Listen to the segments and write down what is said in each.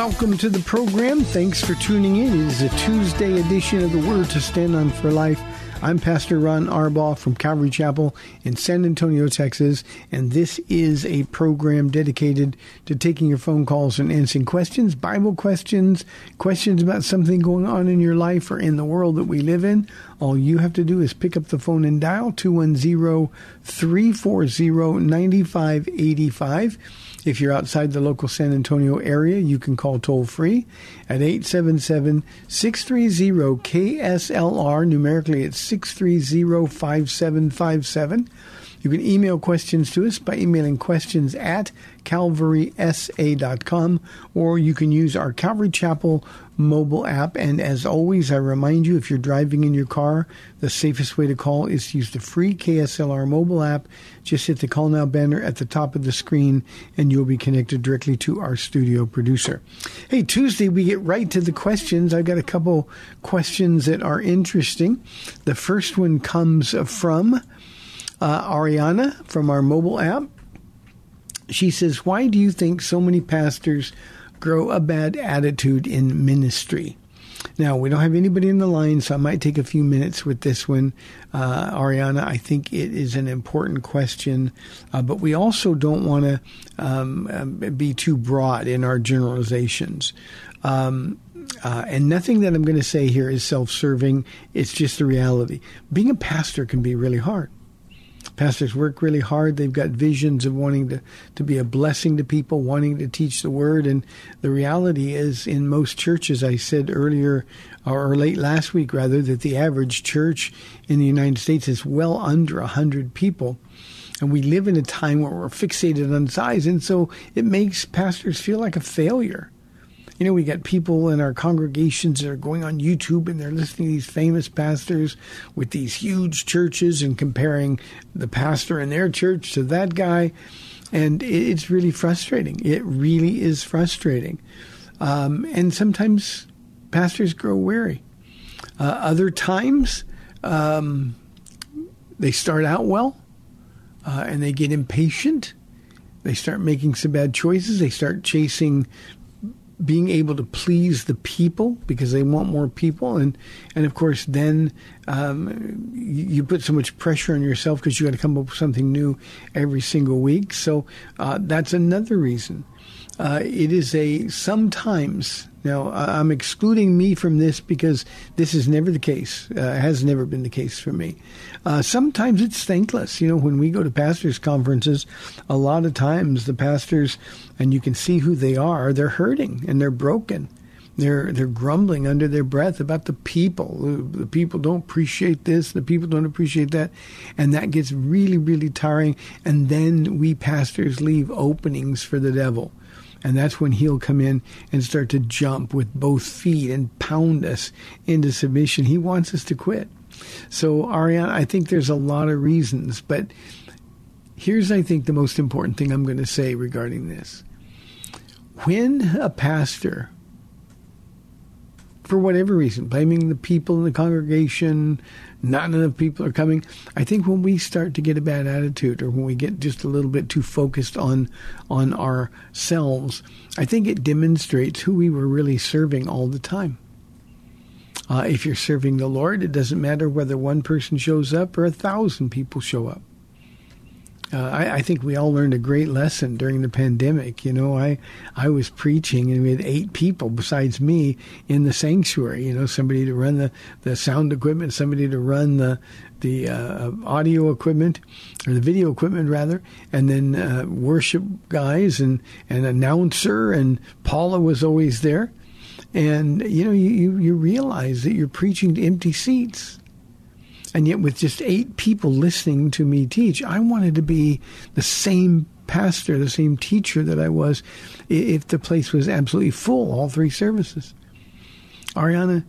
Welcome to the program. Thanks for tuning in. It is a Tuesday edition of the Word to Stand On for Life. I'm Pastor Ron Arbaugh from Calvary Chapel in San Antonio, Texas, and this is a program dedicated to taking your phone calls and answering questions, Bible questions, questions about something going on in your life or in the world that we live in. All you have to do is pick up the phone and dial 210 340 9585. If you're outside the local San Antonio area, you can call toll free at 877 630 KSLR. Numerically, it's 630 5757. You can email questions to us by emailing questions at calvarysa.com or you can use our Calvary Chapel mobile app. And as always, I remind you if you're driving in your car, the safest way to call is to use the free KSLR mobile app. Just hit the call now banner at the top of the screen and you'll be connected directly to our studio producer. Hey, Tuesday, we get right to the questions. I've got a couple questions that are interesting. The first one comes from uh, Ariana from our mobile app. She says, Why do you think so many pastors grow a bad attitude in ministry? Now, we don't have anybody in the line, so I might take a few minutes with this one. Uh, Ariana, I think it is an important question, uh, but we also don't want to um, um, be too broad in our generalizations. Um, uh, and nothing that I'm going to say here is self serving, it's just the reality. Being a pastor can be really hard. Pastors work really hard. They've got visions of wanting to, to be a blessing to people, wanting to teach the word. And the reality is, in most churches, I said earlier, or late last week rather, that the average church in the United States is well under 100 people. And we live in a time where we're fixated on size. And so it makes pastors feel like a failure you know, we got people in our congregations that are going on YouTube and they're listening to these famous pastors with these huge churches and comparing the pastor in their church to that guy. And it's really frustrating. It really is frustrating. Um, and sometimes pastors grow weary. Uh, other times, um, they start out well uh, and they get impatient. They start making some bad choices. They start chasing being able to please the people because they want more people. And and of course then um, you, you, put so much pressure on yourself because you got to come up with something new every single week. So uh, that's another reason. Uh, it is a sometimes now I'm excluding me from this because this is never the case. Uh, has never been the case for me. Uh, sometimes it's thankless. You know, when we go to pastors' conferences, a lot of times the pastors, and you can see who they are, they're hurting and they're broken. They're they're grumbling under their breath about the people. The people don't appreciate this. The people don't appreciate that, and that gets really really tiring. And then we pastors leave openings for the devil and that's when he'll come in and start to jump with both feet and pound us into submission. He wants us to quit. So, Ariane, I think there's a lot of reasons, but here's, I think, the most important thing I'm going to say regarding this. When a pastor for whatever reason, blaming the people in the congregation, not enough people are coming. I think when we start to get a bad attitude or when we get just a little bit too focused on on ourselves, I think it demonstrates who we were really serving all the time. Uh, if you're serving the Lord, it doesn't matter whether one person shows up or a thousand people show up. Uh, I, I, think we all learned a great lesson during the pandemic. You know, I I was preaching and we had eight people besides me in the sanctuary. You know, somebody to run the, the sound equipment, somebody to run the the uh, audio equipment or the video equipment rather, and then uh, worship guys and an announcer and Paula was always there. And you know, you you realize that you're preaching to empty seats and yet, with just eight people listening to me teach, I wanted to be the same pastor, the same teacher that I was if the place was absolutely full, all three services. Ariana,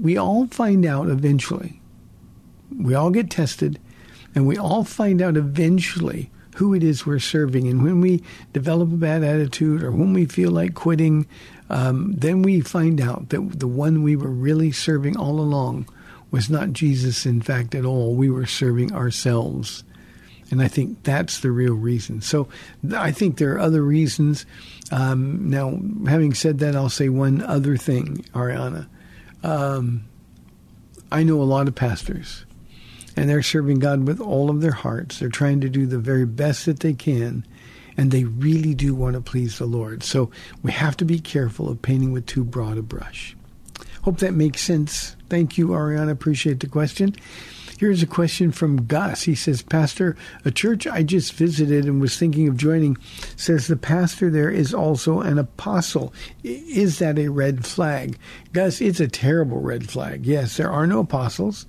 we all find out eventually. We all get tested, and we all find out eventually who it is we're serving. And when we develop a bad attitude or when we feel like quitting, um, then we find out that the one we were really serving all along was not Jesus, in fact, at all. We were serving ourselves. And I think that's the real reason. So I think there are other reasons. Um, now, having said that, I'll say one other thing, Ariana. Um, I know a lot of pastors, and they're serving God with all of their hearts. They're trying to do the very best that they can, and they really do want to please the Lord. So we have to be careful of painting with too broad a brush. Hope that makes sense. Thank you, Ariana. Appreciate the question. Here's a question from Gus. He says, Pastor, a church I just visited and was thinking of joining says the pastor there is also an apostle. Is that a red flag? Gus, it's a terrible red flag. Yes, there are no apostles.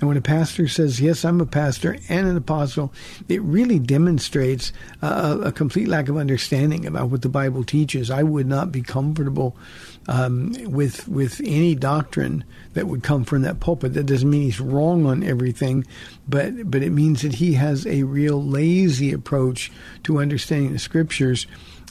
And when a pastor says, Yes, I'm a pastor and an apostle, it really demonstrates a, a complete lack of understanding about what the Bible teaches. I would not be comfortable um, with with any doctrine that would come from that pulpit. That doesn't mean he's wrong on everything, but but it means that he has a real lazy approach to understanding the scriptures.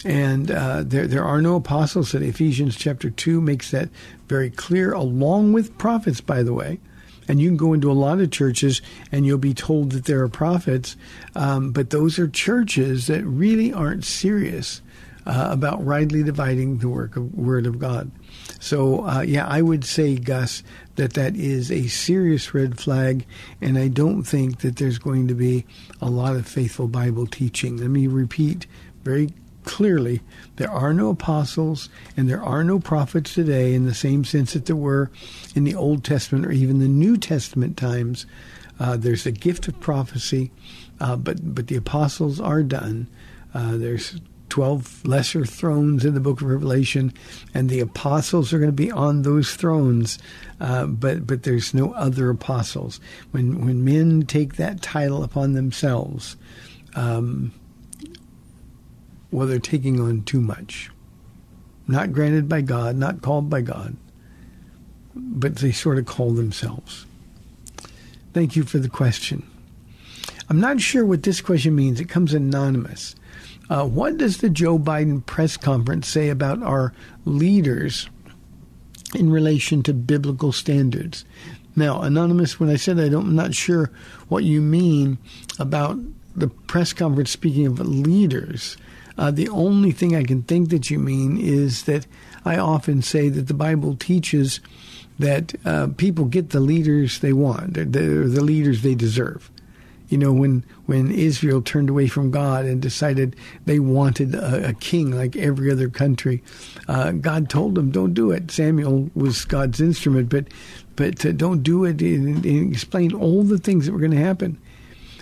And uh, there there are no apostles. That Ephesians chapter two makes that very clear, along with prophets, by the way. And you can go into a lot of churches and you'll be told that there are prophets, um, but those are churches that really aren't serious uh, about rightly dividing the work of word of God. So uh, yeah, I would say, Gus, that that is a serious red flag, and I don't think that there's going to be a lot of faithful Bible teaching. Let me repeat very clearly there are no apostles and there are no prophets today in the same sense that there were in the Old Testament or even the New Testament times. Uh, there's a gift of prophecy, uh, but but the apostles are done. Uh, there's 12 lesser thrones in the book of Revelation, and the apostles are going to be on those thrones, uh, but, but there's no other apostles. When, when men take that title upon themselves, um, well, they're taking on too much. Not granted by God, not called by God, but they sort of call themselves. Thank you for the question. I'm not sure what this question means. It comes anonymous. Uh, what does the Joe Biden press conference say about our leaders in relation to biblical standards? Now, anonymous, when I said I don't, I'm not sure what you mean about the press conference speaking of leaders. Uh, the only thing I can think that you mean is that I often say that the Bible teaches that uh, people get the leaders they want, they're the leaders they deserve you know, when when Israel turned away from God and decided they wanted a, a king like every other country, uh, God told them, "Don't do it." Samuel was God's instrument, but but uh, don't do it. And, and explained all the things that were going to happen.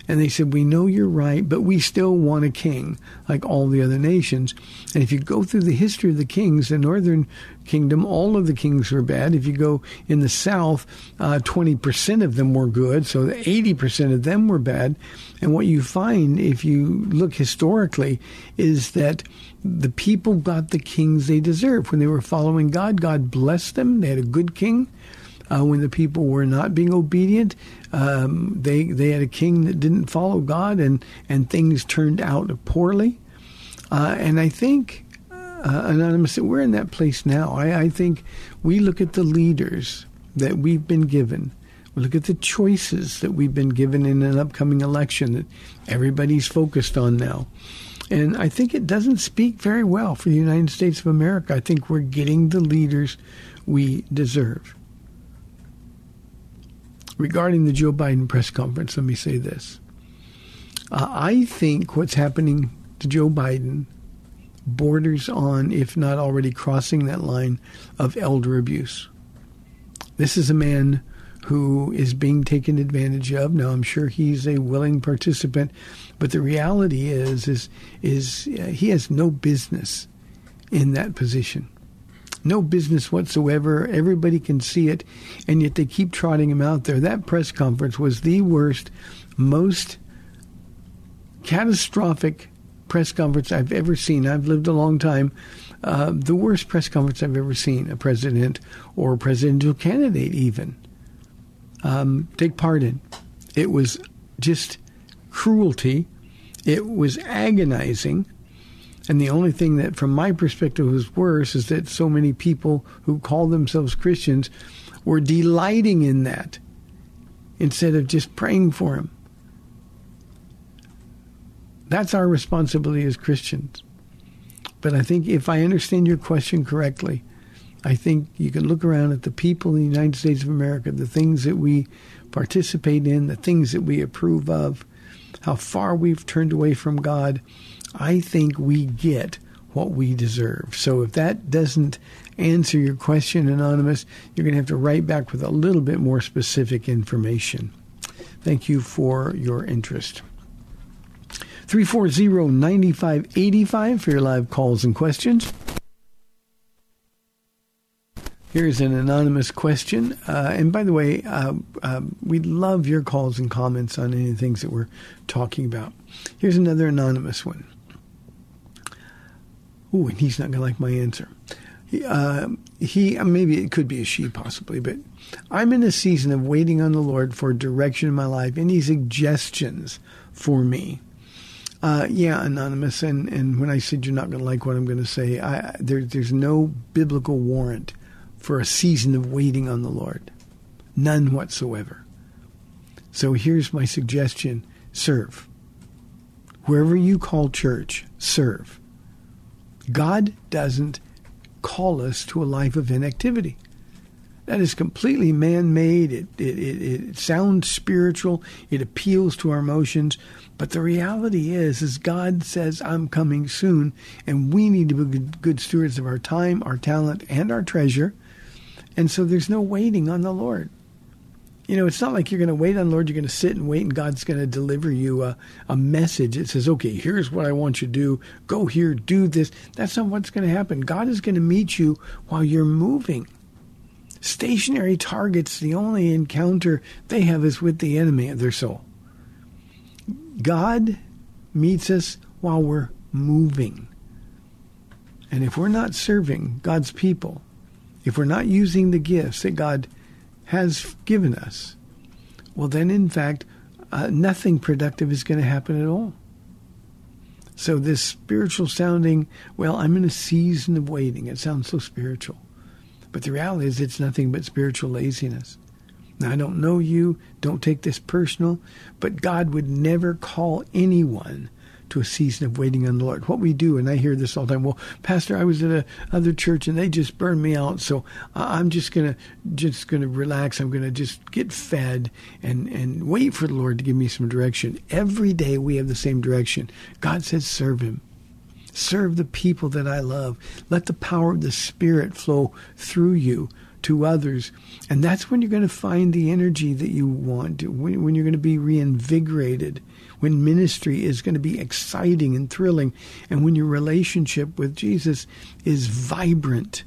And they said, We know you're right, but we still want a king like all the other nations. And if you go through the history of the kings, the northern kingdom, all of the kings were bad. If you go in the south, uh, 20% of them were good, so 80% of them were bad. And what you find, if you look historically, is that the people got the kings they deserved. When they were following God, God blessed them. They had a good king. Uh, when the people were not being obedient, um, they they had a king that didn't follow God, and and things turned out poorly. Uh, and I think uh, Anonymous, we're in that place now. I, I think we look at the leaders that we've been given. We look at the choices that we've been given in an upcoming election that everybody's focused on now. And I think it doesn't speak very well for the United States of America. I think we're getting the leaders we deserve. Regarding the Joe Biden press conference, let me say this. Uh, I think what's happening to Joe Biden borders on, if not already crossing that line, of elder abuse. This is a man who is being taken advantage of. Now, I'm sure he's a willing participant, but the reality is, is, is uh, he has no business in that position. No business whatsoever. Everybody can see it, and yet they keep trotting him out there. That press conference was the worst, most catastrophic press conference I've ever seen. I've lived a long time. Uh, the worst press conference I've ever seen a president or a presidential candidate even um, take part in. It was just cruelty. It was agonizing. And the only thing that, from my perspective, was worse is that so many people who call themselves Christians were delighting in that instead of just praying for him. That's our responsibility as Christians. But I think if I understand your question correctly, I think you can look around at the people in the United States of America, the things that we participate in, the things that we approve of, how far we've turned away from God. I think we get what we deserve. So if that doesn't answer your question, Anonymous, you're going to have to write back with a little bit more specific information. Thank you for your interest. 340 9585 for your live calls and questions. Here's an anonymous question. Uh, and by the way, uh, uh, we love your calls and comments on any things that we're talking about. Here's another anonymous one. Ooh, and he's not going to like my answer. He, uh, he, uh, maybe it could be a she possibly, but I'm in a season of waiting on the Lord for direction in my life. Any suggestions for me? Uh, yeah, anonymous. And, and when I said you're not going to like what I'm going to say, I, there, there's no biblical warrant for a season of waiting on the Lord. None whatsoever. So here's my suggestion serve. Wherever you call church, serve. God doesn't call us to a life of inactivity. That is completely man made. It, it, it, it, sounds spiritual. It appeals to our emotions. But the reality is, is God says, I'm coming soon, and we need to be good, good stewards of our time, our talent, and our treasure and so there's no waiting on the Lord. You know, it's not like you're going to wait on Lord. You're going to sit and wait, and God's going to deliver you a, a message. It says, okay, here's what I want you to do. Go here, do this. That's not what's going to happen. God is going to meet you while you're moving. Stationary targets, the only encounter they have is with the enemy of their soul. God meets us while we're moving. And if we're not serving God's people, if we're not using the gifts that God has given us, well, then in fact, uh, nothing productive is going to happen at all. So, this spiritual sounding, well, I'm in a season of waiting. It sounds so spiritual. But the reality is, it's nothing but spiritual laziness. Now, I don't know you, don't take this personal, but God would never call anyone to a season of waiting on the Lord. What we do, and I hear this all the time. Well, Pastor, I was at a other church and they just burned me out, so I'm just gonna just gonna relax. I'm gonna just get fed and and wait for the Lord to give me some direction. Every day we have the same direction. God says, serve Him. Serve the people that I love. Let the power of the Spirit flow through you to others. And that's when you're going to find the energy that you want, when, when you're going to be reinvigorated when ministry is going to be exciting and thrilling, and when your relationship with Jesus is vibrant.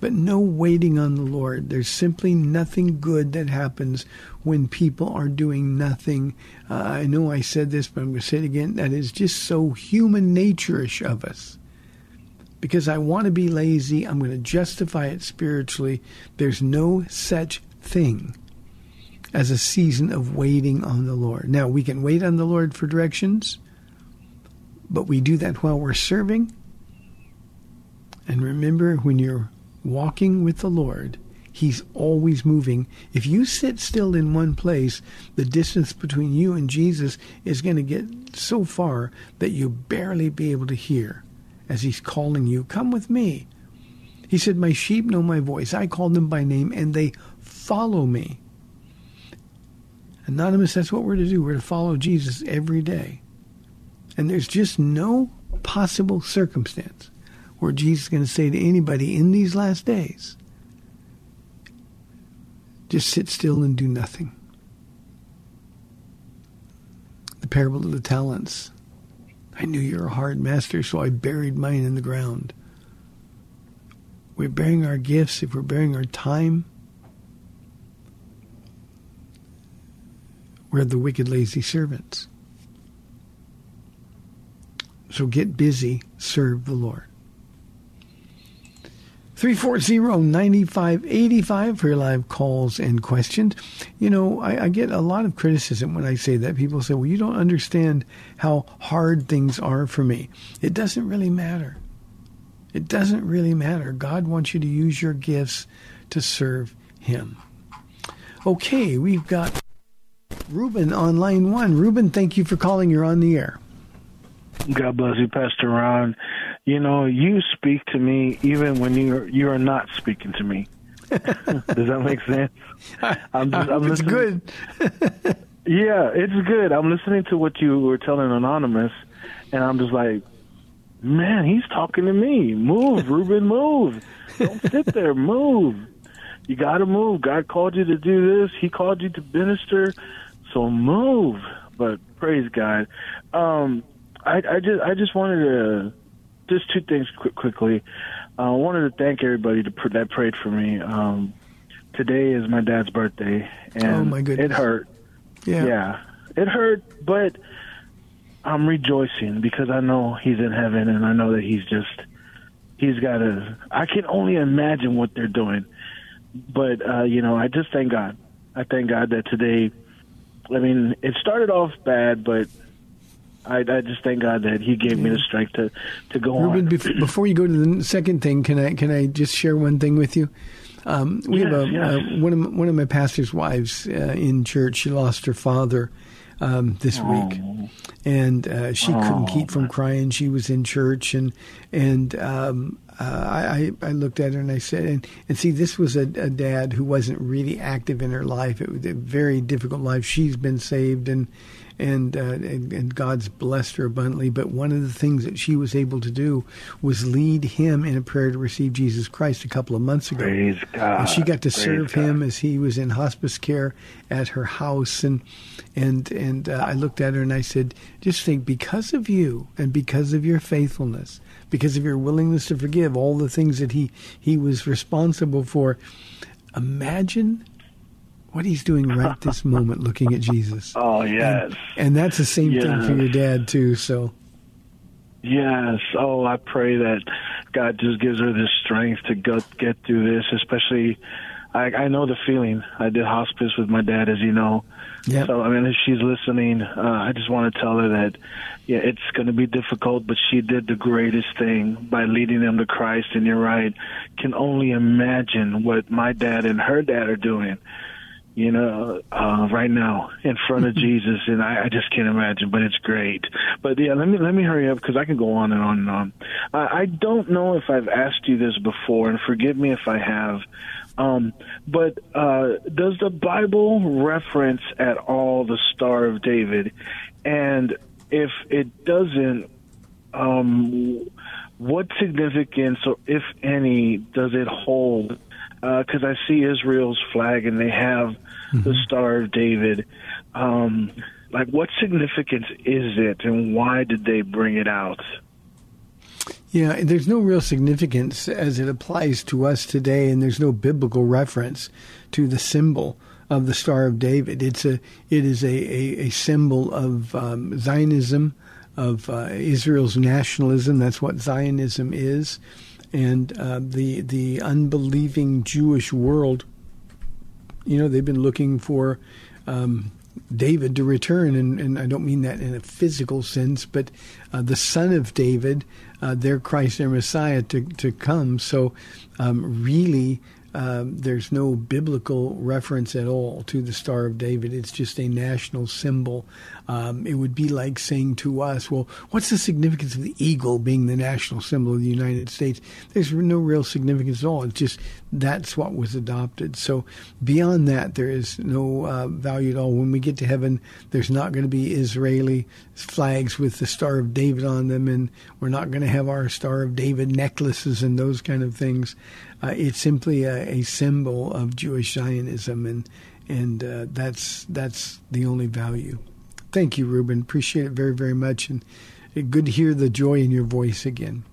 But no waiting on the Lord. There's simply nothing good that happens when people are doing nothing. Uh, I know I said this, but I'm going to say it again. That is just so human nature-ish of us because I want to be lazy. I'm going to justify it spiritually. There's no such thing as a season of waiting on the Lord. Now, we can wait on the Lord for directions, but we do that while we're serving. And remember, when you're walking with the Lord, He's always moving. If you sit still in one place, the distance between you and Jesus is going to get so far that you'll barely be able to hear as He's calling you, Come with me. He said, My sheep know my voice. I call them by name, and they follow me. Anonymous, that's what we're to do. We're to follow Jesus every day. And there's just no possible circumstance where Jesus is going to say to anybody in these last days, just sit still and do nothing. The parable of the talents. I knew you're a hard master, so I buried mine in the ground. We're bearing our gifts, if we're bearing our time, we're the wicked, lazy servants. So get busy, serve the Lord. 340-9585 for your live calls and questions. You know, I, I, get a lot of criticism when I say that. People say, well, you don't understand how hard things are for me. It doesn't really matter. It doesn't really matter. God wants you to use your gifts to serve him. Okay, we've got Ruben on line one. Ruben, thank you for calling. You're on the air. God bless you, Pastor Ron you know, you speak to me even when you're you are not speaking to me. Does that make sense? I'm just, I'm it's good. yeah, it's good. I'm listening to what you were telling Anonymous, and I'm just like, man, he's talking to me. Move, Ruben, move. Don't sit there. Move. You got to move. God called you to do this. He called you to minister. So move. But praise God. Um, I, I just I just wanted to just two things quick, quickly. Uh, I wanted to thank everybody to, that prayed for me. Um, today is my dad's birthday, and oh my goodness. it hurt. Yeah. yeah, it hurt, but I'm rejoicing because I know he's in heaven, and I know that he's just he's got a. I can only imagine what they're doing, but uh, you know, I just thank God. I thank God that today. I mean, it started off bad, but I, I just thank God that He gave me the strength to to go Ruben, on. Bef- before you go to the second thing, can I can I just share one thing with you? Um, we yes, have a, yes. uh, one of my, one of my pastor's wives uh, in church. She lost her father um, this oh. week, and uh, she oh. couldn't keep from crying. She was in church, and and um, uh, I I looked at her and I said, and, and see, this was a, a dad who wasn't really active in her life. It was a very difficult life. She's been saved and and, uh, and, and God's blessed her abundantly. But one of the things that she was able to do was lead him in a prayer to receive Jesus Christ a couple of months ago. Praise God. And she got to Praise serve God. him as he was in hospice care at her house, and and and uh, I looked at her and I said, just think, because of you and because of your faithfulness, because of your willingness to forgive all the things that he he was responsible for. Imagine what he's doing right this moment looking at Jesus. Oh yes. And, and that's the same yes. thing for your dad too, so Yes. Oh, I pray that God just gives her the strength to go, get through this, especially I, I know the feeling. I did hospice with my dad, as you know. Yep. So, I mean, if she's listening, uh, I just want to tell her that, yeah, it's going to be difficult, but she did the greatest thing by leading them to Christ. And you're right. Can only imagine what my dad and her dad are doing you know, uh, right now in front of Jesus, and I, I just can't imagine. But it's great. But yeah, let me let me hurry up because I can go on and on and on. I, I don't know if I've asked you this before, and forgive me if I have. Um, but uh, does the Bible reference at all the Star of David? And if it doesn't, um, what significance, or if any, does it hold? Because uh, I see Israel's flag and they have mm-hmm. the Star of David. Um, like, what significance is it, and why did they bring it out? Yeah, there's no real significance as it applies to us today, and there's no biblical reference to the symbol of the Star of David. It's a it is a, a, a symbol of um, Zionism, of uh, Israel's nationalism. That's what Zionism is, and uh, the the unbelieving Jewish world. You know, they've been looking for. Um, David to return, and, and, I don't mean that in a physical sense, but uh, the son of David uh, their Christ, their Messiah to, to come. So, um, really, um, there's no biblical reference at all to the Star of David. It's just a national symbol. Um, it would be like saying to us, well, what's the significance of the eagle being the national symbol of the United States? There's no real significance at all. It's just that's what was adopted. So beyond that, there is no uh, value at all. When we get to heaven, there's not going to be Israeli flags with the Star of David on them, and we're not going to have our Star of David necklaces and those kind of things. Uh, it's simply a, a, symbol of Jewish Zionism, and and uh, that's that's the only value. Thank you, Ruben. Appreciate it very very much, and good to hear the joy in your voice again.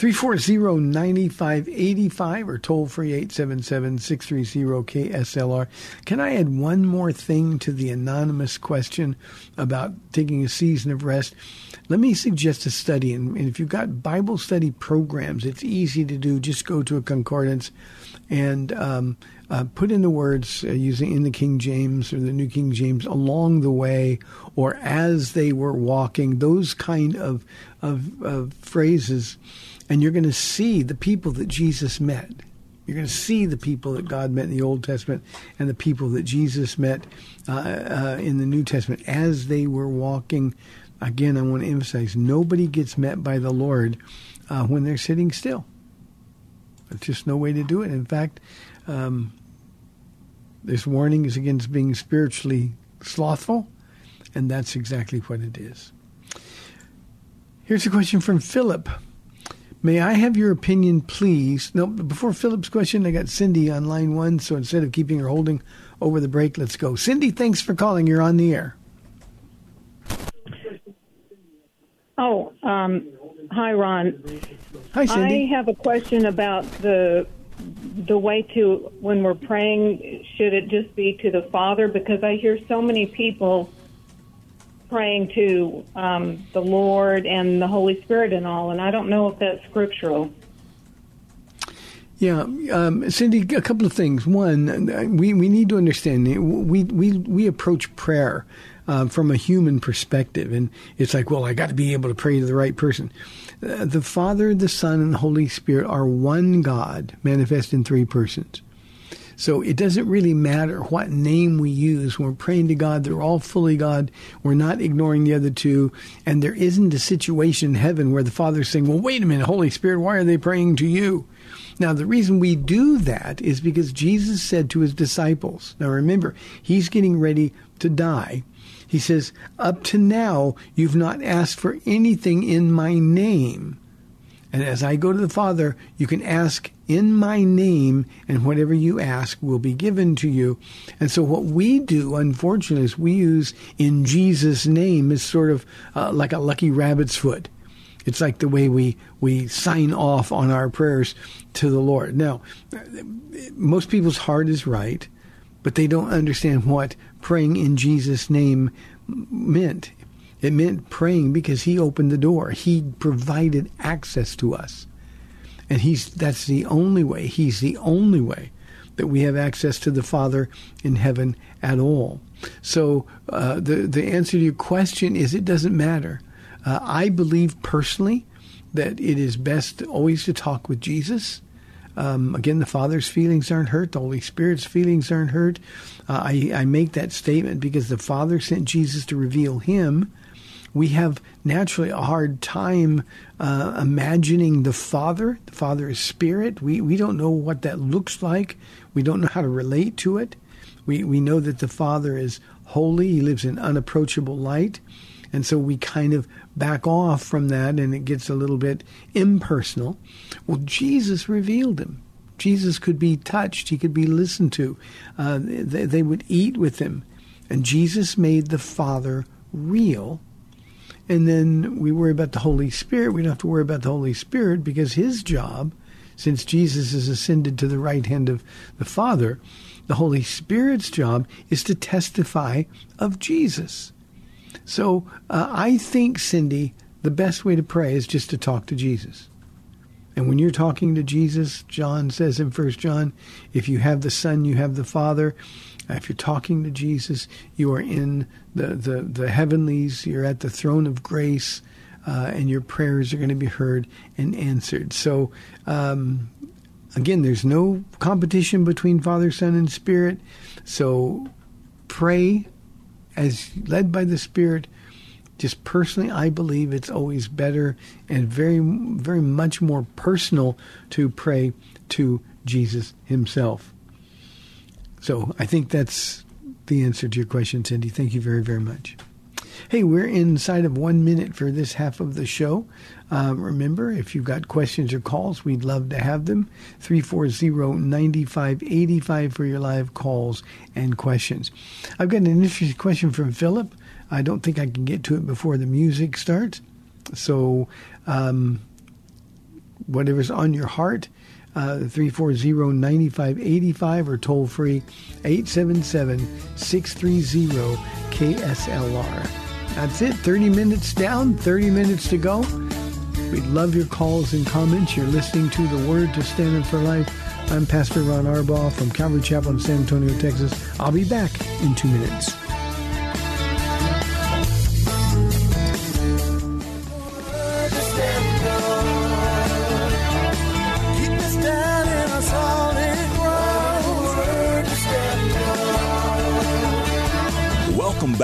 340-9585 or toll free 877-630-KSLR. Can I add one more thing to the anonymous question about taking a season of rest? Let me suggest a study. And if you've got Bible study programs, it's easy to do. Just go to a concordance and um, uh, put in the words uh, using in the King James or the New King James along the way or as they were walking, those kind of, of, of phrases and you're going to see the people that Jesus met. You're going to see the people that God met in the Old Testament and the people that Jesus met uh, uh, in the New Testament as they were walking. Again, I want to emphasize nobody gets met by the Lord uh, when they're sitting still. There's just no way to do it. In fact, um, this warning is against being spiritually slothful, and that's exactly what it is. Here's a question from Philip. May I have your opinion, please? No, before Philip's question, I got Cindy on line one, so instead of keeping her holding over the break, let's go. Cindy, thanks for calling. You're on the air. Oh, um, hi, Ron. Hi, Cindy. I have a question about the the way to when we're praying. Should it just be to the Father? Because I hear so many people praying to um, the Lord and the Holy Spirit and all, and I don't know if that's scriptural. Yeah, um, Cindy, a couple of things. One, we, we need to understand we we we approach prayer uh, from a human perspective, and it's like, well, I got to be able to pray to the right person. Uh, the Father, the Son, and the Holy Spirit are one God, manifest in three persons. So it doesn't really matter what name we use when we're praying to God. They're all fully God. We're not ignoring the other two. And there isn't a situation in heaven where the Father's saying, well, wait a minute, Holy Spirit, why are they praying to you? Now, the reason we do that is because Jesus said to his disciples, now remember, he's getting ready to die. He says, Up to now, you've not asked for anything in my name. And as I go to the Father, you can ask in my name, and whatever you ask will be given to you. And so, what we do, unfortunately, is we use in Jesus' name is sort of uh, like a lucky rabbit's foot. It's like the way we, we sign off on our prayers to the Lord. Now, most people's heart is right, but they don't understand what praying in Jesus' name meant. It meant praying because He opened the door. He provided access to us. And he's that's the only way. He's the only way that we have access to the Father in heaven at all. So uh, the the answer to your question is it doesn't matter. Uh, I believe personally that it is best always to talk with Jesus. Um, again, the Father's feelings aren't hurt. The Holy Spirit's feelings aren't hurt. Uh, I, I make that statement because the Father sent Jesus to reveal Him we have naturally a hard time uh, imagining the Father. The Father is spirit. We, we don't know what that looks like. We don't know how to relate to it. We, we know that the Father is holy. He lives in unapproachable light. And so we kind of back off from that and it gets a little bit impersonal. Well, Jesus revealed him. Jesus could be touched. He could be listened to. Uh, they, they would eat with him. And Jesus made the Father real and then we worry about the Holy Spirit. We don't have to worry about the Holy Spirit because his job, since Jesus has ascended to the right hand of the Father, the Holy Spirit's job is to testify of Jesus. So uh, I think, Cindy, the best way to pray is just to talk to Jesus. And when you're talking to Jesus, John says in First John, if you have the Son, you have the Father. If you're talking to Jesus, you are in the, the, the heavenlies, you're at the throne of grace. uh, and your prayers are going to be heard and answered. So, um, again, there's no competition between Father, Son, and Spirit. So, pray as led by the Spirit. Just personally, I believe it's always better and very, very much more personal to pray to Jesus Himself. So I think that's the answer to your question, Cindy. Thank you very, very much. Hey, we're inside of one minute for this half of the show. Uh, remember, if you've got questions or calls, we'd love to have them. 340-9585 for your live calls and questions. I've got an interesting question from Philip. I don't think I can get to it before the music starts. So, um, whatever's on your heart, uh, 340-9585 or toll free 877-630-KSLR. That's it. 30 minutes down, 30 minutes to go. We'd love your calls and comments. You're listening to The Word to Stand Up for Life. I'm Pastor Ron Arbaugh from Calvary Chapel in San Antonio, Texas. I'll be back in two minutes.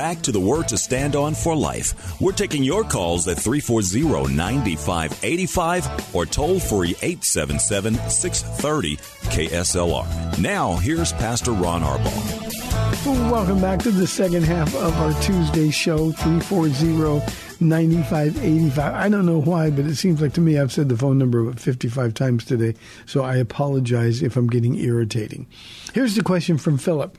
Back to the Word to Stand On for Life. We're taking your calls at 340 9585 or toll free 877 630 KSLR. Now, here's Pastor Ron Arbaugh. Welcome back to the second half of our Tuesday show, 340 9585. I don't know why, but it seems like to me I've said the phone number about 55 times today, so I apologize if I'm getting irritating. Here's the question from Philip.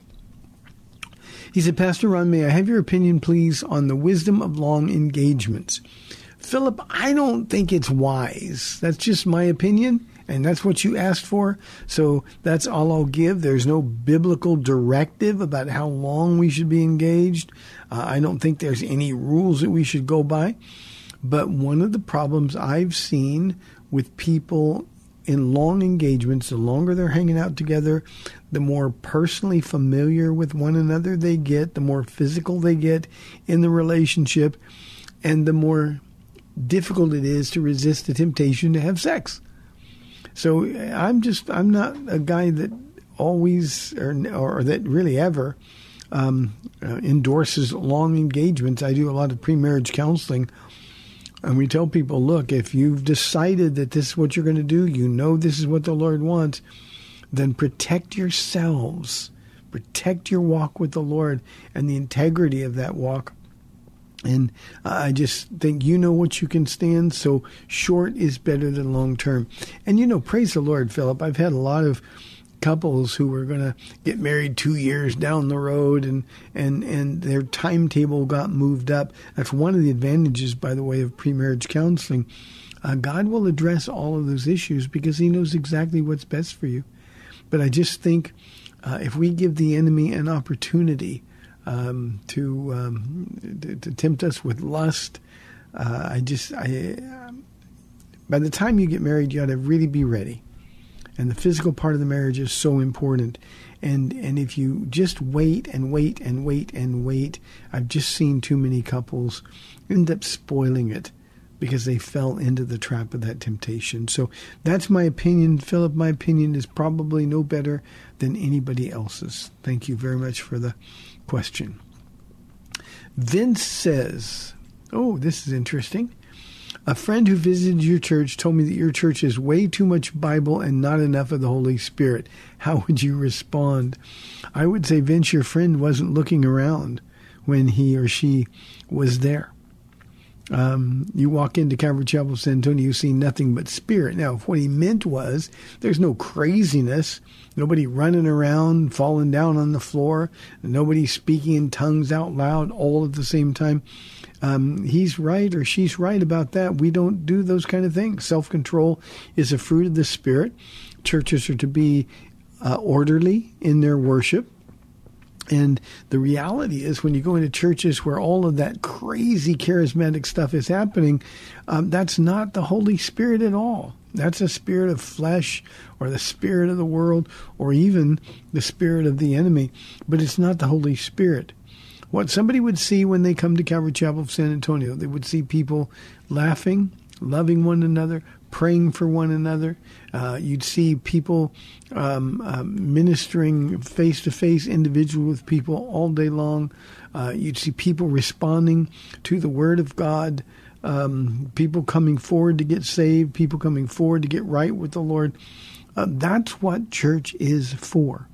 He said, Pastor Ron, may I have your opinion, please, on the wisdom of long engagements? Philip, I don't think it's wise. That's just my opinion, and that's what you asked for. So that's all I'll give. There's no biblical directive about how long we should be engaged. Uh, I don't think there's any rules that we should go by. But one of the problems I've seen with people in long engagements, the longer they're hanging out together, the more personally familiar with one another they get, the more physical they get in the relationship, and the more difficult it is to resist the temptation to have sex. So I'm just I'm not a guy that always or, or that really ever um, uh, endorses long engagements. I do a lot of pre-marriage counseling and we tell people, look, if you've decided that this is what you're going to do, you know this is what the Lord wants, then protect yourselves. Protect your walk with the Lord and the integrity of that walk. And I just think you know what you can stand. So short is better than long term. And you know, praise the Lord, Philip. I've had a lot of couples who were going to get married two years down the road and, and, and their timetable got moved up. That's one of the advantages, by the way, of pre-marriage counseling. Uh, God will address all of those issues because he knows exactly what's best for you. But I just think uh, if we give the enemy an opportunity um, to, um, to, to tempt us with lust, uh, I just I by the time you get married, you ought to really be ready and the physical part of the marriage is so important. And and if you just wait and wait and wait and wait, I've just seen too many couples end up spoiling it because they fell into the trap of that temptation. So that's my opinion, Philip. My opinion is probably no better than anybody else's. Thank you very much for the question. Vince says, "Oh, this is interesting." A friend who visited your church told me that your church is way too much Bible and not enough of the Holy Spirit. How would you respond? I would say, Vince, your friend wasn't looking around when he or she was there. Um, you walk into Calvary Chapel, San Antonio, you see nothing but spirit. Now, if what he meant was there's no craziness, nobody running around, falling down on the floor, nobody speaking in tongues out loud all at the same time um, he's right or she's right about that. We don't do those kind of things. Self control is a fruit of the Spirit. Churches are to be uh, orderly in their worship. And the reality is, when you go into churches where all of that crazy charismatic stuff is happening, um, that's not the Holy Spirit at all. That's a spirit of flesh or the spirit of the world or even the spirit of the enemy, but it's not the Holy Spirit. what somebody would see when they come to Calvary Chapel of San Antonio. They would see people laughing, loving one another, praying for one another. Uh, you'd see people um, uh, ministering face to face, individual with people all day long. Uh, you'd see people responding to the Word of God. Um, people coming forward to get saved, people coming forward to get right with the Lord. Uh, that's what church is for.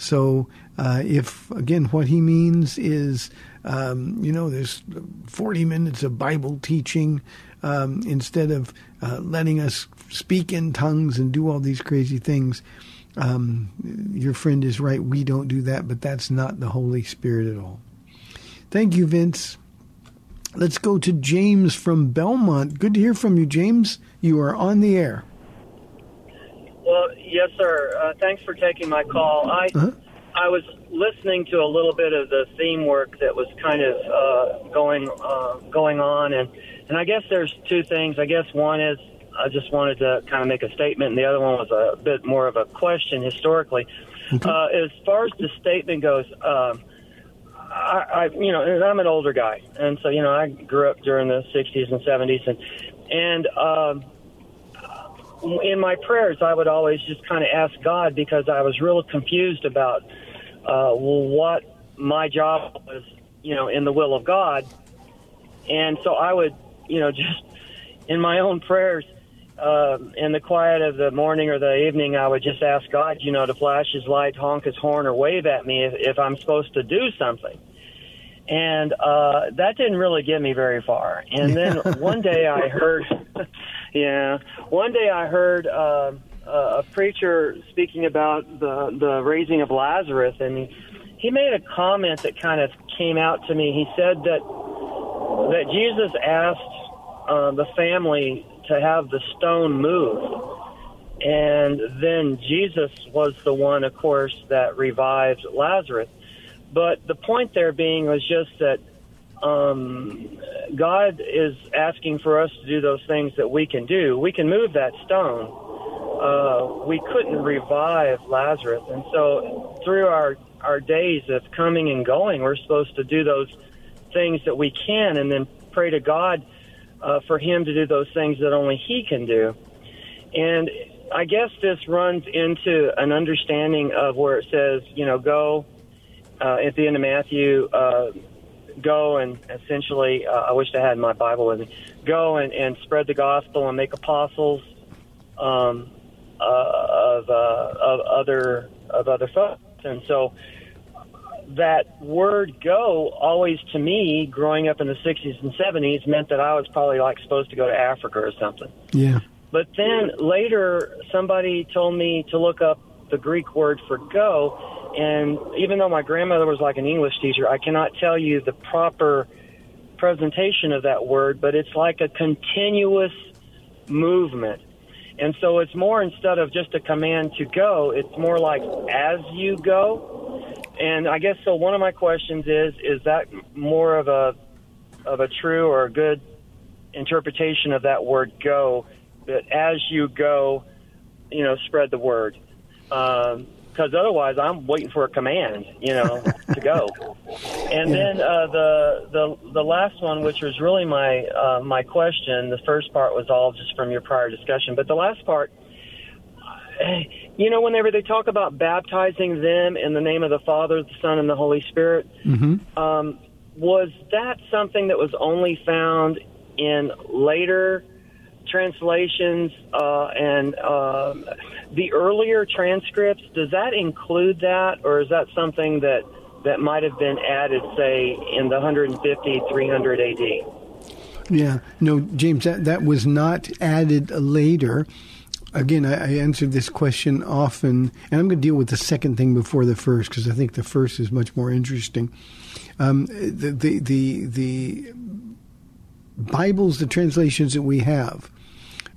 So, uh, if again, what he means is, um, you know, there's 40 minutes of Bible teaching um, instead of uh, letting us speak in tongues and do all these crazy things. Um, your friend is right. We don't do that, but that's not the Holy Spirit at all. Thank you, Vince. Let's go to James from Belmont. Good to hear from you, James. You are on the air. Well, yes, sir. Uh, thanks for taking my call. I uh-huh. I was listening to a little bit of the theme work that was kind of uh, going uh, going on, and and I guess there's two things. I guess one is I just wanted to kind of make a statement, and the other one was a bit more of a question historically. Okay. Uh, as far as the statement goes, um, I, I, you know, I'm an older guy, and so you know, I grew up during the '60s and '70s, and and um, in my prayers, I would always just kind of ask God because I was real confused about uh, what my job was, you know, in the will of God, and so I would, you know, just in my own prayers uh, in the quiet of the morning or the evening, I would just ask God, you know, to flash His light, honk His horn, or wave at me if, if I'm supposed to do something. And uh, that didn't really get me very far. And then one day I heard, yeah, one day I heard uh, a preacher speaking about the the raising of Lazarus, and he, made a comment that kind of came out to me. He said that that Jesus asked uh, the family to have the stone moved. And then Jesus was the one, of course, that revived Lazarus. But the point there being was just that um, God is asking for us to do those things that we can do. We can move that stone. Uh, we couldn't revive Lazarus. And so through our, our days of coming and going, we're supposed to do those things that we can and then pray to God uh, for him to do those things that only he can do. And I guess this runs into an understanding of where it says, you know, go uh, at the end of Matthew, uh, go and essentially, uh, I wish I had my Bible with me, go and, and spread the gospel and make apostles um, uh, of, uh, of other of other folks. And so that word go always to me growing up in the 60s and 70s meant that I was probably like supposed to go to Africa or something. Yeah. But then later somebody told me to look up the Greek word for go and even though my grandmother was like an English teacher, I cannot tell you the proper presentation of that word, but it's like a continuous movement. And so it's more instead of just a command to go, it's more like as you go. And I guess so. One of my questions is: Is that more of a of a true or a good interpretation of that word "go"? That as you go, you know, spread the word. Um, because otherwise I'm waiting for a command, you know, to go. And then uh, the the the last one, which was really my uh, my question. The first part was all just from your prior discussion, but the last part you know, whenever they talk about baptizing them in the name of the Father, the Son, and the Holy Spirit, mm-hmm. um, was that something that was only found in later translations uh, and uh, the earlier transcripts? Does that include that, or is that something that that might have been added, say, in the 150, 300 AD? Yeah, no, James, that, that was not added later again, I, I answered this question often, and I'm going to deal with the second thing before the first because I think the first is much more interesting. Um, the, the the the Bibles, the translations that we have,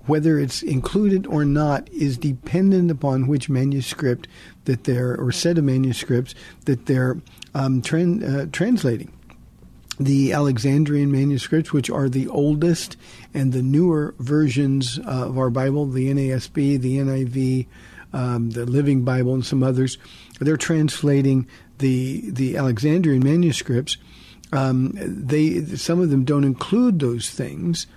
whether it's included or not, is dependent upon which manuscript that they're or set of manuscripts that they're um, tran- uh, translating the Alexandrian manuscripts, which are the oldest and the newer versions uh, of our Bible, the NASB, the NIV, um, the Living Bible, and some others. They're translating the the Alexandrian manuscripts. Um, they some of them don't include those things.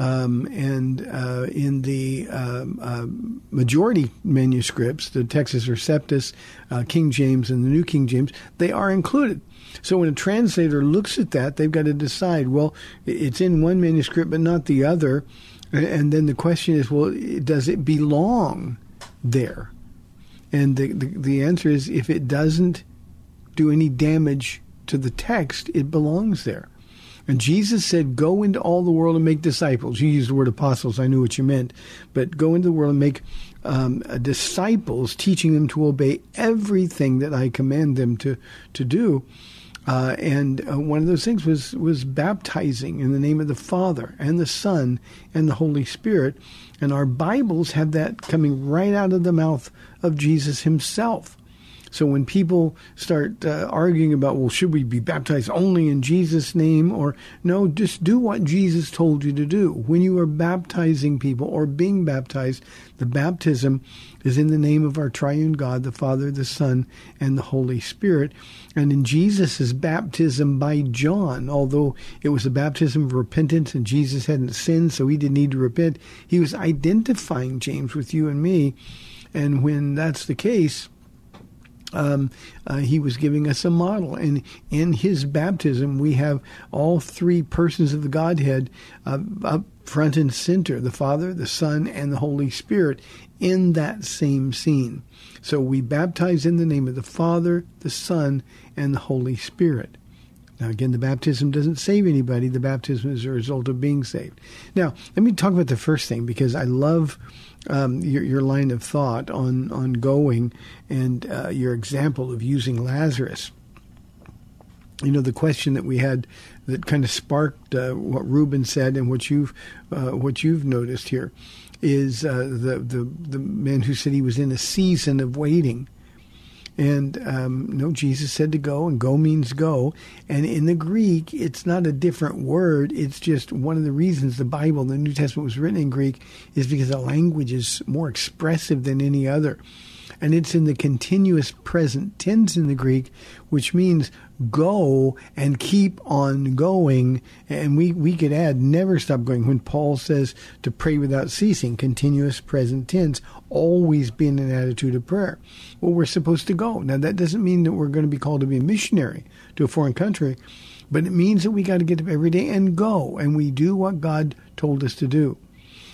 Um, and uh, in the um, uh, majority manuscripts, the Textus Receptus, uh, King James, and the New King James, they are included. So when a translator looks at that, they've got to decide, well, it's in one manuscript but not the other. And then the question is, well, does it belong there? And the, the, the answer is if it doesn't do any damage to the text, it belongs there. And Jesus said, Go into all the world and make disciples. You used the word apostles, I knew what you meant. But go into the world and make um, disciples, teaching them to obey everything that I command them to, to do. Uh, and uh, one of those things was was baptizing in the name of the Father and the Son and the Holy Spirit. And our Bibles have that coming right out of the mouth of Jesus Himself. So when people start uh, arguing about, well, should we be baptized only in Jesus' name? Or no, just do what Jesus told you to do. When you are baptizing people or being baptized, the baptism is in the name of our triune God, the Father, the Son, and the Holy Spirit. And in Jesus' baptism by John, although it was a baptism of repentance and Jesus hadn't sinned, so he didn't need to repent, he was identifying James with you and me. And when that's the case, um, uh, he was giving us a model. And in his baptism, we have all three persons of the Godhead uh, up front and center the Father, the Son, and the Holy Spirit in that same scene. So we baptize in the name of the Father, the Son, and the Holy Spirit. Now, again, the baptism doesn't save anybody. The baptism is a result of being saved. Now, let me talk about the first thing because I love um, your, your, line of thought on, on going and uh, your example of using Lazarus. You know, the question that we had that kind of sparked uh, what Ruben said and what you've, uh, what you've noticed here is uh, the, the, the man who said he was in a season of waiting. And um, no, Jesus said to go, and go means go. And in the Greek, it's not a different word. It's just one of the reasons the Bible, the New Testament, was written in Greek is because the language is more expressive than any other. And it's in the continuous present tense in the Greek, which means go and keep on going. And we, we could add never stop going. When Paul says to pray without ceasing, continuous present tense, always be in an attitude of prayer. Well, we're supposed to go. Now, that doesn't mean that we're going to be called to be a missionary to a foreign country, but it means that we got to get up every day and go, and we do what God told us to do.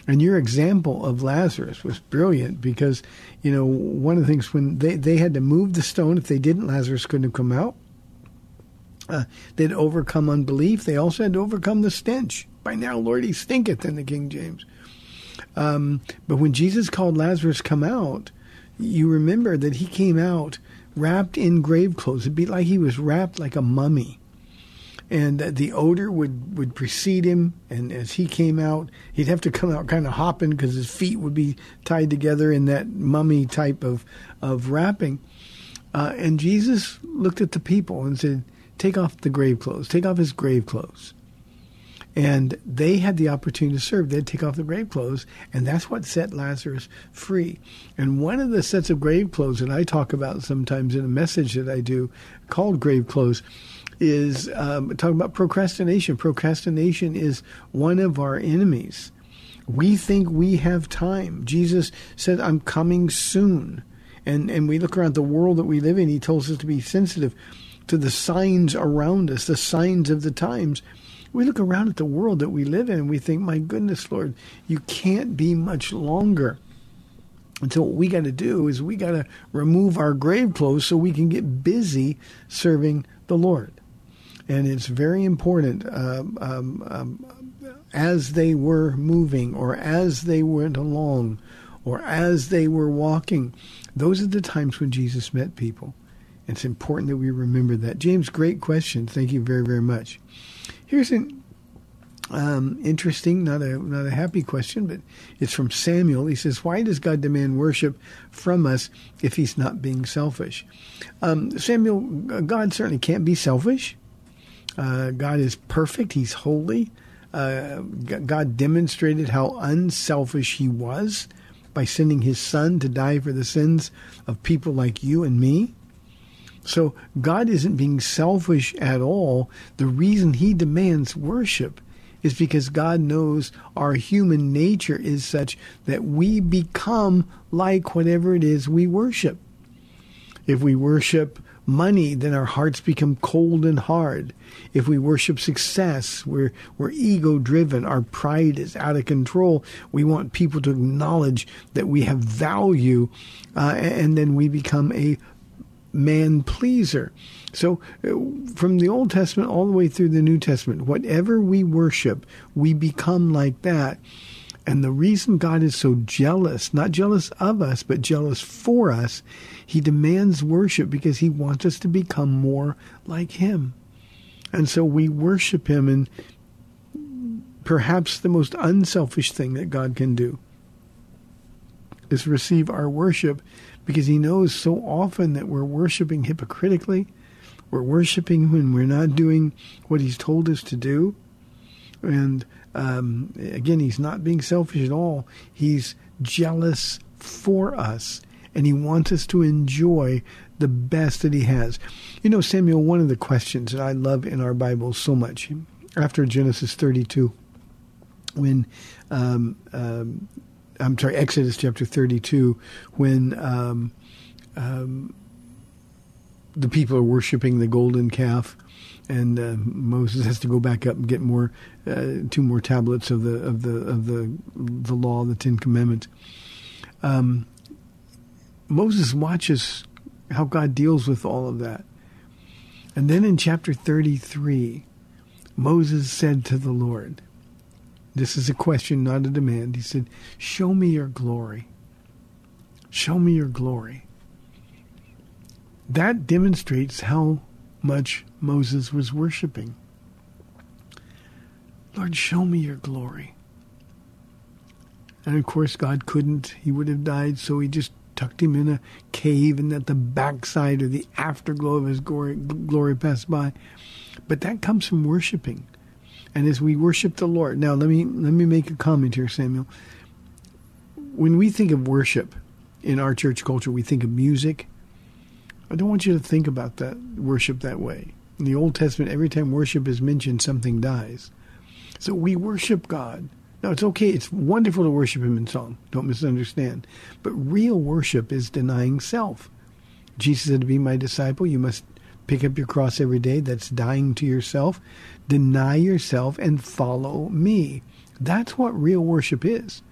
And your example of Lazarus was brilliant because, you know, one of the things when they, they had to move the stone, if they didn't, Lazarus couldn't have come out. Uh, they'd overcome unbelief. They also had to overcome the stench. By now, Lord, he stinketh in the King James. Um, but when Jesus called Lazarus come out, you remember that he came out wrapped in grave clothes. It'd be like he was wrapped like a mummy. And the odor would, would precede him. And as he came out, he'd have to come out kind of hopping because his feet would be tied together in that mummy type of, of wrapping. Uh, and Jesus looked at the people and said, Take off the grave clothes, take off his grave clothes. And they had the opportunity to serve. They'd take off the grave clothes, and that's what set Lazarus free. And one of the sets of grave clothes that I talk about sometimes in a message that I do called Grave Clothes is um, talking about procrastination. Procrastination is one of our enemies. We think we have time. Jesus said, I'm coming soon. And, and we look around the world that we live in, he tells us to be sensitive to the signs around us, the signs of the times we look around at the world that we live in and we think, my goodness, Lord, you can't be much longer. And so what we got to do is we got to remove our grave clothes so we can get busy serving the Lord. And it's very important um, um, um, as they were moving or as they went along or as they were walking. Those are the times when Jesus met people. It's important that we remember that. James, great question. Thank you very, very much. Here's an um, interesting, not a not a happy question, but it's from Samuel. He says, "Why does God demand worship from us if He's not being selfish?" Um, Samuel, God certainly can't be selfish. Uh, God is perfect. He's holy. Uh, God demonstrated how unselfish He was by sending his son to die for the sins of people like you and me. So God isn't being selfish at all. The reason he demands worship is because God knows our human nature is such that we become like whatever it is we worship. If we worship money, then our hearts become cold and hard. If we worship success, we're, we're ego driven. Our pride is out of control. We want people to acknowledge that we have value, uh, and then we become a man pleaser. So, uh, from the Old Testament all the way through the New Testament, whatever we worship, we become like that. And the reason God is so jealous, not jealous of us, but jealous for us, he demands worship because he wants us to become more like him. And so we worship him in perhaps the most unselfish thing that God can do is receive our worship because he knows so often that we're worshiping hypocritically. We're worshiping when we're not doing what he's told us to do. And um, again, he's not being selfish at all. He's jealous for us, and he wants us to enjoy the best that he has. You know, Samuel, one of the questions that I love in our Bible so much, after Genesis 32, when um, um, I'm sorry, Exodus chapter 32, when um, um, the people are worshiping the golden calf, and uh, Moses has to go back up and get more, uh, two more tablets of the of the of the the law, the Ten Commandments. Um, Moses watches how God deals with all of that, and then in chapter thirty-three, Moses said to the Lord, "This is a question, not a demand." He said, "Show me your glory. Show me your glory." That demonstrates how much Moses was worshiping. Lord, show me your glory. And of course, God couldn't. He would have died, so he just tucked him in a cave and let the backside or the afterglow of his glory, glory pass by. But that comes from worshiping. And as we worship the Lord, now let me let me make a comment here, Samuel. When we think of worship in our church culture, we think of music. I don't want you to think about that worship that way. In the Old Testament, every time worship is mentioned, something dies. So we worship God. Now, it's okay. It's wonderful to worship Him in song. Don't misunderstand. But real worship is denying self. Jesus said, To be my disciple, you must pick up your cross every day. That's dying to yourself. Deny yourself and follow me. That's what real worship is.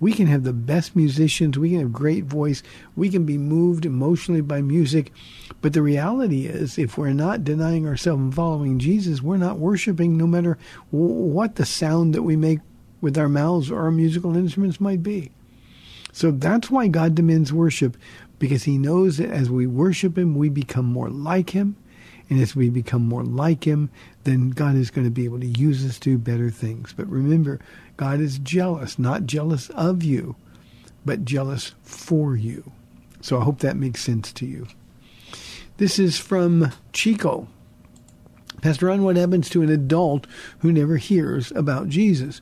We can have the best musicians, we can have great voice, we can be moved emotionally by music, but the reality is if we're not denying ourselves and following Jesus, we're not worshiping no matter what the sound that we make with our mouths or our musical instruments might be. So that's why God demands worship because he knows that as we worship him, we become more like him. And as we become more like him, then God is going to be able to use us to do better things. But remember, God is jealous, not jealous of you, but jealous for you. So I hope that makes sense to you. This is from Chico. Pastor Ron, what happens to an adult who never hears about Jesus?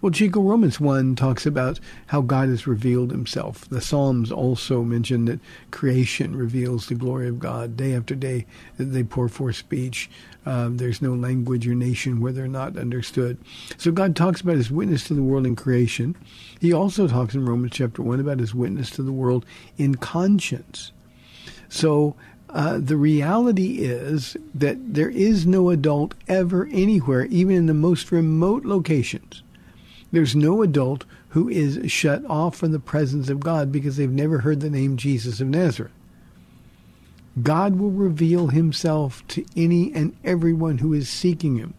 Well, Chico, Romans 1 talks about how God has revealed himself. The Psalms also mention that creation reveals the glory of God. Day after day, they pour forth speech. Um, there's no language or nation where they're not understood. So God talks about his witness to the world in creation. He also talks in Romans chapter 1 about his witness to the world in conscience. So uh, the reality is that there is no adult ever anywhere, even in the most remote locations. There's no adult who is shut off from the presence of God because they've never heard the name Jesus of Nazareth. God will reveal himself to any and everyone who is seeking him.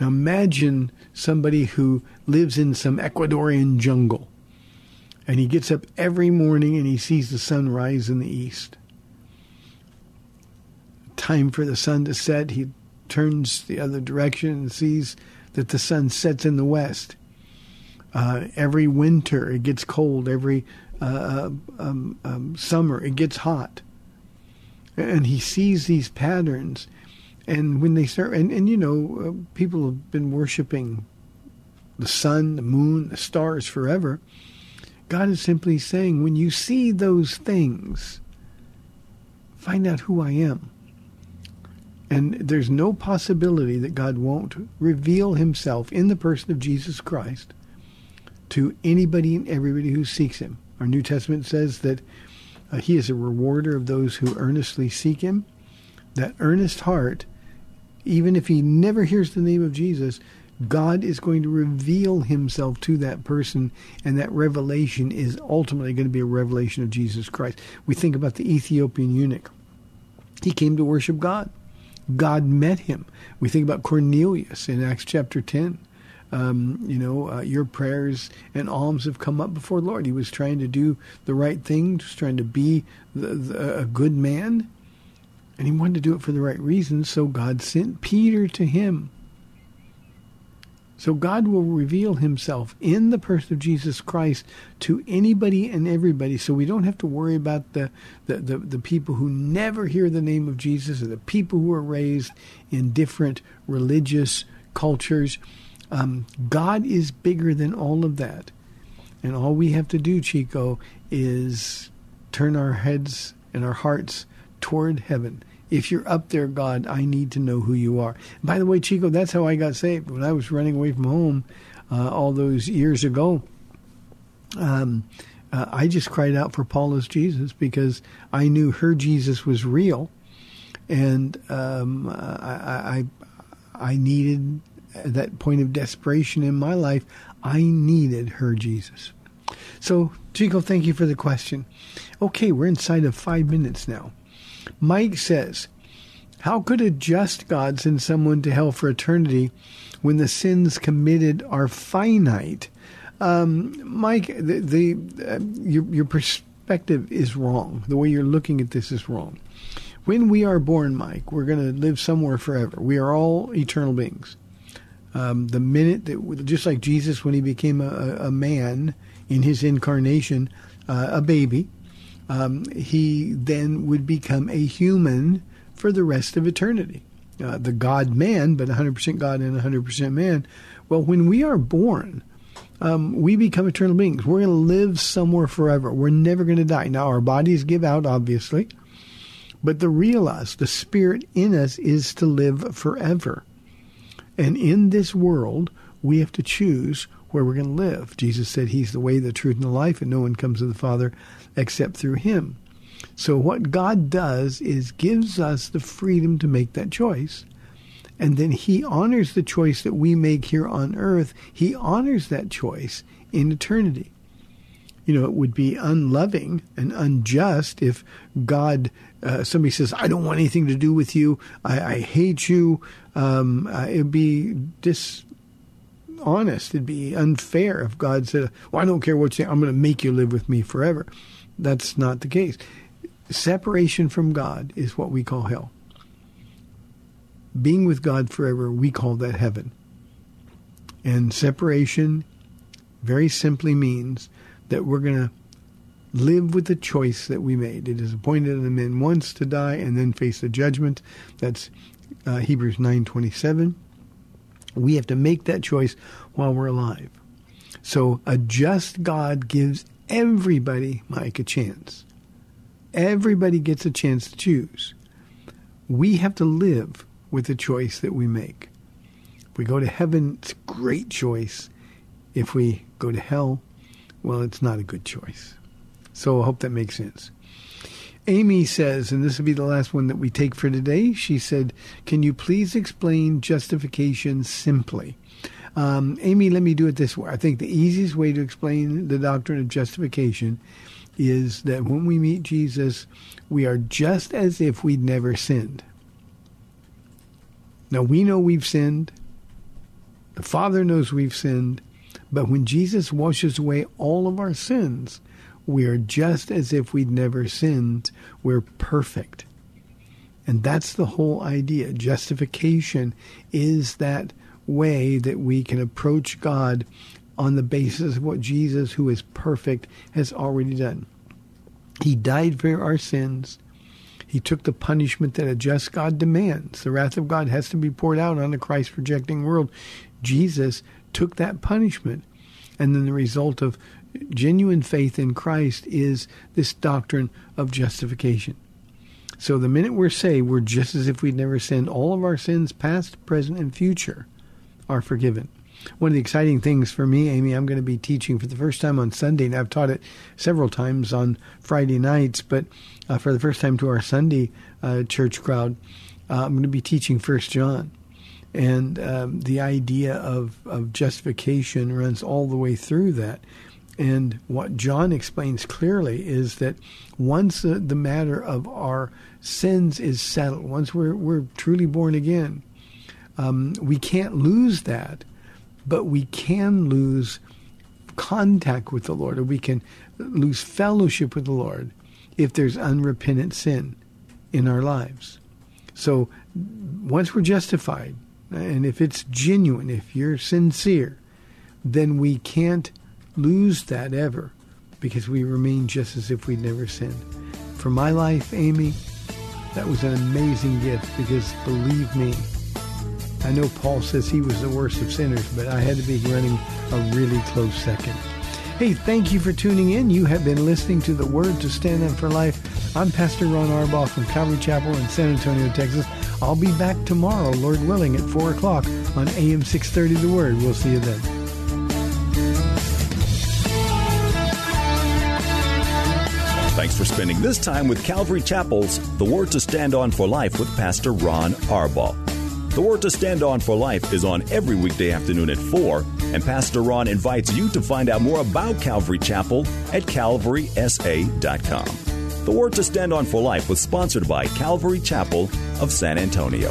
Now imagine somebody who lives in some Ecuadorian jungle and he gets up every morning and he sees the sun rise in the east time for the sun to set, he turns the other direction and sees that the sun sets in the west. Uh, every winter it gets cold. Every uh, uh, um, um, summer it gets hot. And he sees these patterns. And when they start, and, and you know, uh, people have been worshiping the sun, the moon, the stars forever. God is simply saying, when you see those things, find out who I am. And there's no possibility that God won't reveal himself in the person of Jesus Christ to anybody and everybody who seeks him. Our New Testament says that uh, he is a rewarder of those who earnestly seek him. That earnest heart, even if he never hears the name of Jesus, God is going to reveal himself to that person, and that revelation is ultimately going to be a revelation of Jesus Christ. We think about the Ethiopian eunuch. He came to worship God. God met him. We think about Cornelius in Acts chapter 10. Um, you know, uh, your prayers and alms have come up before the Lord. He was trying to do the right thing, just trying to be the, the, a good man, and he wanted to do it for the right reasons. So God sent Peter to him so God will reveal himself in the person of Jesus Christ to anybody and everybody. So we don't have to worry about the, the, the, the, people who never hear the name of Jesus or the people who are raised in different religious cultures. Um, God is bigger than all of that. And all we have to do, Chico, is turn our heads and our hearts toward heaven if you're up there, God, I need to know who you are. By the way, Chico, that's how I got saved. When I was running away from home uh, all those years ago, um, uh, I just cried out for Paula's Jesus because I knew her Jesus was real, and um, I, I, I needed that point of desperation in my life. I needed her Jesus. So, Chico, thank you for the question. Okay, we're inside of five minutes now. Mike says, How could a just God send someone to hell for eternity when the sins committed are finite? Um, Mike, the, the uh, your, your perspective is wrong. The way you're looking at this is wrong. When we are born, Mike, we're going to live somewhere forever. We are all eternal beings. Um, the minute that, just like Jesus, when he became a, a man in his incarnation, uh, a baby, um, he then would become a human for the rest of eternity. Uh, the God man, but 100% God and 100% man. Well, when we are born, um, we become eternal beings. We're going to live somewhere forever. We're never going to die. Now, our bodies give out, obviously, but the real us, the spirit in us, is to live forever. And in this world, we have to choose where we're going to live. Jesus said he's the way, the truth, and the life, and no one comes to the Father except through him. So what God does is gives us the freedom to make that choice. And then he honors the choice that we make here on earth. He honors that choice in eternity. You know, it would be unloving and unjust if God, uh, somebody says, I don't want anything to do with you. I, I hate you. Um, uh, it would be dis, honest. It'd be unfair if God said, Well, I don't care what you say, I'm going to make you live with me forever. That's not the case. Separation from God is what we call hell. Being with God forever, we call that heaven. And separation very simply means that we're going to live with the choice that we made. It is appointed unto men once to die and then face the judgment. That's uh, Hebrews 9:27. We have to make that choice while we're alive. So a just God gives everybody, Mike, a chance. Everybody gets a chance to choose. We have to live with the choice that we make. If we go to heaven, it's a great choice. If we go to hell, well, it's not a good choice. So I hope that makes sense. Amy says, and this will be the last one that we take for today. She said, Can you please explain justification simply? Um, Amy, let me do it this way. I think the easiest way to explain the doctrine of justification is that when we meet Jesus, we are just as if we'd never sinned. Now, we know we've sinned. The Father knows we've sinned. But when Jesus washes away all of our sins, we are just as if we'd never sinned. We're perfect. And that's the whole idea. Justification is that way that we can approach God on the basis of what Jesus, who is perfect, has already done. He died for our sins. He took the punishment that a just God demands. The wrath of God has to be poured out on the Christ rejecting world. Jesus took that punishment. And then the result of genuine faith in Christ is this doctrine of justification. So the minute we're saved, we're just as if we'd never sinned. All of our sins, past, present, and future, are forgiven. One of the exciting things for me, Amy, I'm going to be teaching for the first time on Sunday, and I've taught it several times on Friday nights, but uh, for the first time to our Sunday uh, church crowd, uh, I'm going to be teaching First John. And um, the idea of, of justification runs all the way through that. And what John explains clearly is that once the, the matter of our sins is settled, once we're, we're truly born again, um, we can't lose that, but we can lose contact with the Lord, or we can lose fellowship with the Lord if there's unrepentant sin in our lives. So once we're justified, and if it's genuine, if you're sincere, then we can't lose that ever because we remain just as if we'd never sinned. For my life, Amy, that was an amazing gift because believe me, I know Paul says he was the worst of sinners, but I had to be running a really close second. Hey, thank you for tuning in. You have been listening to The Word to Stand Up for Life. I'm Pastor Ron Arbaugh from Calvary Chapel in San Antonio, Texas. I'll be back tomorrow, Lord willing, at 4 o'clock on AM 630 The Word. We'll see you then. Thanks for spending this time with Calvary Chapel's The Word to Stand On for Life with Pastor Ron Arbaugh. The Word to Stand On for Life is on every weekday afternoon at 4, and Pastor Ron invites you to find out more about Calvary Chapel at calvarysa.com. The Word to Stand On for Life was sponsored by Calvary Chapel of San Antonio.